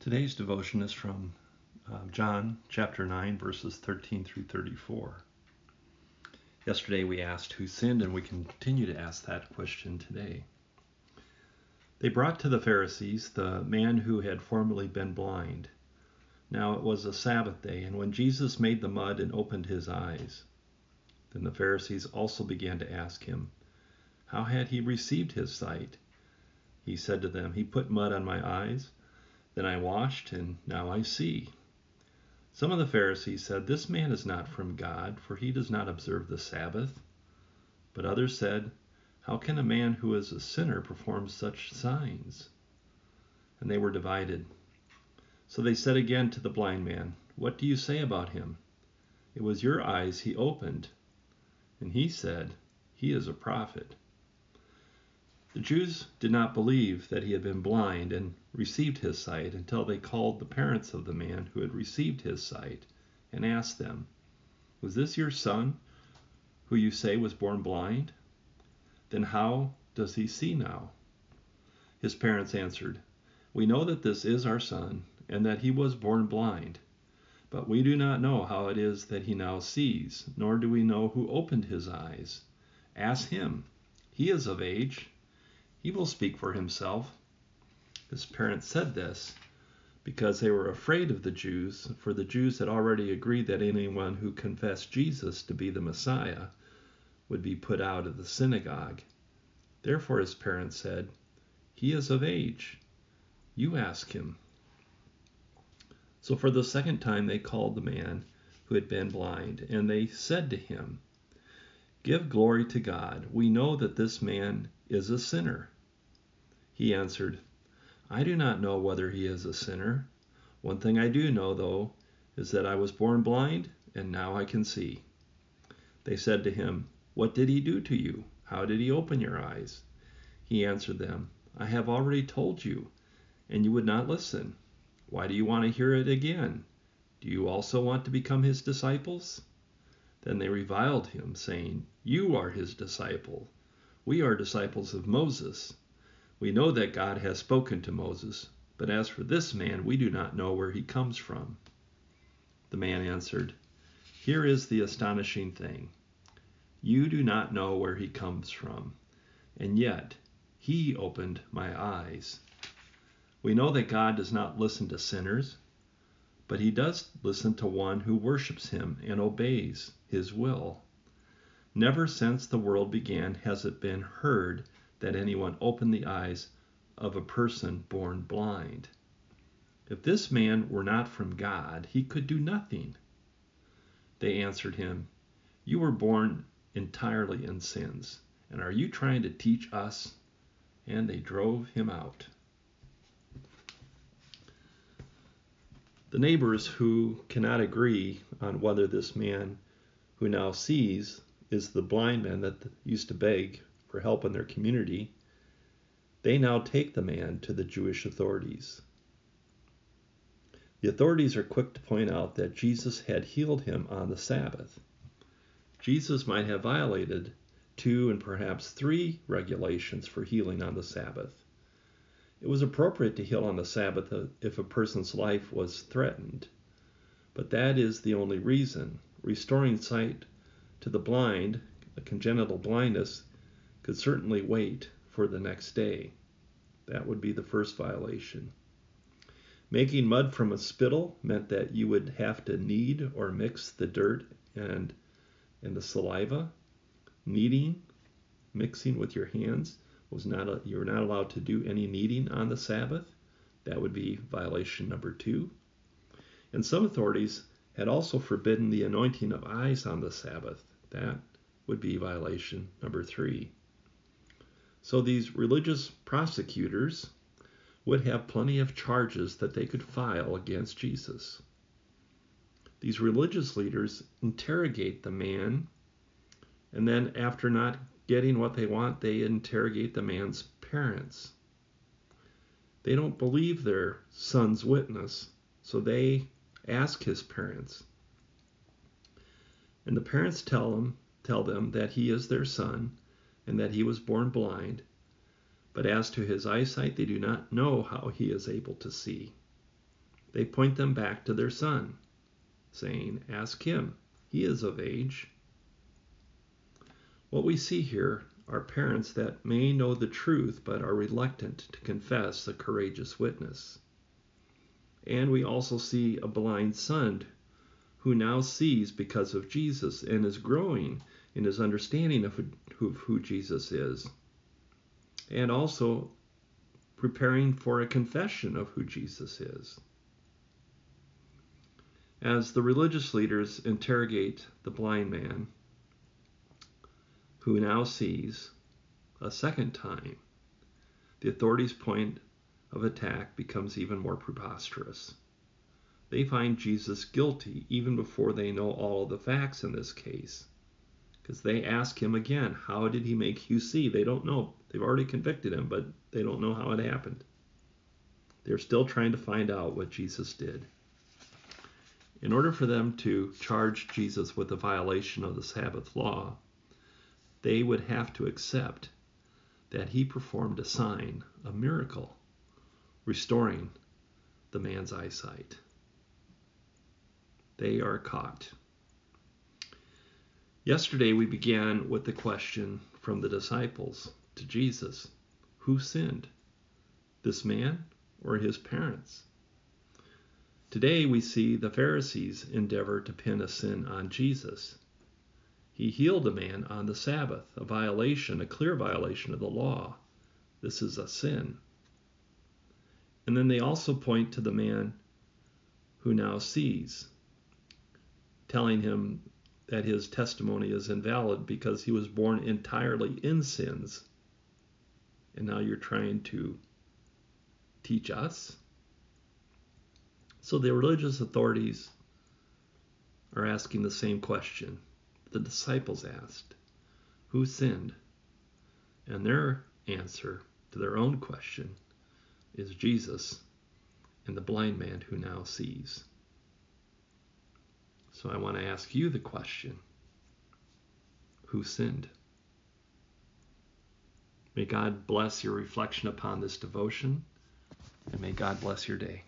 Today's devotion is from uh, John chapter 9, verses 13 through 34. Yesterday we asked who sinned, and we continue to ask that question today. They brought to the Pharisees the man who had formerly been blind. Now it was a Sabbath day, and when Jesus made the mud and opened his eyes, then the Pharisees also began to ask him, How had he received his sight? He said to them, He put mud on my eyes then I washed, and now I see. Some of the Pharisees said, This man is not from God, for he does not observe the Sabbath. But others said, How can a man who is a sinner perform such signs? And they were divided. So they said again to the blind man, What do you say about him? It was your eyes he opened. And he said, He is a prophet. The Jews did not believe that he had been blind and received his sight until they called the parents of the man who had received his sight and asked them, Was this your son who you say was born blind? Then how does he see now? His parents answered, We know that this is our son and that he was born blind. But we do not know how it is that he now sees, nor do we know who opened his eyes. Ask him. He is of age he will speak for himself. His parents said this because they were afraid of the Jews, for the Jews had already agreed that anyone who confessed Jesus to be the Messiah would be put out of the synagogue. Therefore his parents said, He is of age. You ask him. So for the second time they called the man who had been blind, and they said to him, Give glory to God. We know that this man is a sinner. He answered, I do not know whether he is a sinner. One thing I do know, though, is that I was born blind, and now I can see. They said to him, What did he do to you? How did he open your eyes? He answered them, I have already told you, and you would not listen. Why do you want to hear it again? Do you also want to become his disciples? Then they reviled him, saying, You are his disciple we are disciples of Moses. We know that God has spoken to Moses, but as for this man, we do not know where he comes from. The man answered, Here is the astonishing thing. You do not know where he comes from, and yet he opened my eyes. We know that God does not listen to sinners, but he does listen to one who worships him and obeys his will. Never since the world began has it been heard that anyone opened the eyes of a person born blind. If this man were not from God, he could do nothing. They answered him, You were born entirely in sins, and are you trying to teach us? And they drove him out. The neighbors who cannot agree on whether this man who now sees is the blind man that used to beg for help in their community. They now take the man to the Jewish authorities. The authorities are quick to point out that Jesus had healed him on the Sabbath. Jesus might have violated two and perhaps three regulations for healing on the Sabbath. It was appropriate to heal on the Sabbath uh, if a person's life was threatened, but that is the only reason. Restoring sight to the blind, a congenital blindness could certainly wait for the next day. That would be the first violation. Making mud from a spittle meant that you would have to knead or mix the dirt and, and the saliva. Kneading, mixing with your hands, was not a, you were not allowed to do any kneading on the Sabbath. That would be violation number two. And some authorities had also forbidden the anointing of eyes on the Sabbath. That would be violation number three. So these religious prosecutors would have plenty of charges that they could file against Jesus. These religious leaders interrogate the man, and then, after not getting what they want, they interrogate the man's parents. They don't believe their son's witness, so they ask his parents. And the parents tell them, tell them that he is their son and that he was born blind. But as to his eyesight, they do not know how he is able to see. they point them back to their son, saying, Ask him, he is of age. What we see here are parents that may know the truth but are reluctant to confess the courageous witness. And we also see a blind son who now sees because of Jesus and is growing in his understanding of who, who Jesus is. And also preparing for a confession of who Jesus is. As the religious leaders interrogate the blind man, who now sees a second time, the authorities' point of attack becomes even more preposterous. They find Jesus guilty even before they know all of the facts in this case. Because they ask him again, How did he make you see? They don't know. They've already convicted him, but they don't know how it happened. They're still trying to find out what Jesus did. In order for them to charge Jesus with a violation of the Sabbath law, they would have to accept that he performed a sign, a miracle, restoring the man's eyesight. They are caught. Yesterday we began with the question from the disciples to Jesus Who sinned, this man or his parents? Today we see the Pharisees endeavor to pin a sin on Jesus. He healed a man on the Sabbath, a violation, a clear violation of the law. This is a sin. And then they also point to the man who now sees, telling him that his testimony is invalid because he was born entirely in sins. And now you're trying to teach us? So the religious authorities are asking the same question the disciples asked Who sinned? And their answer to their own question is Jesus and the blind man who now sees. So I want to ask you the question Who sinned? May God bless your reflection upon this devotion, and may God bless your day.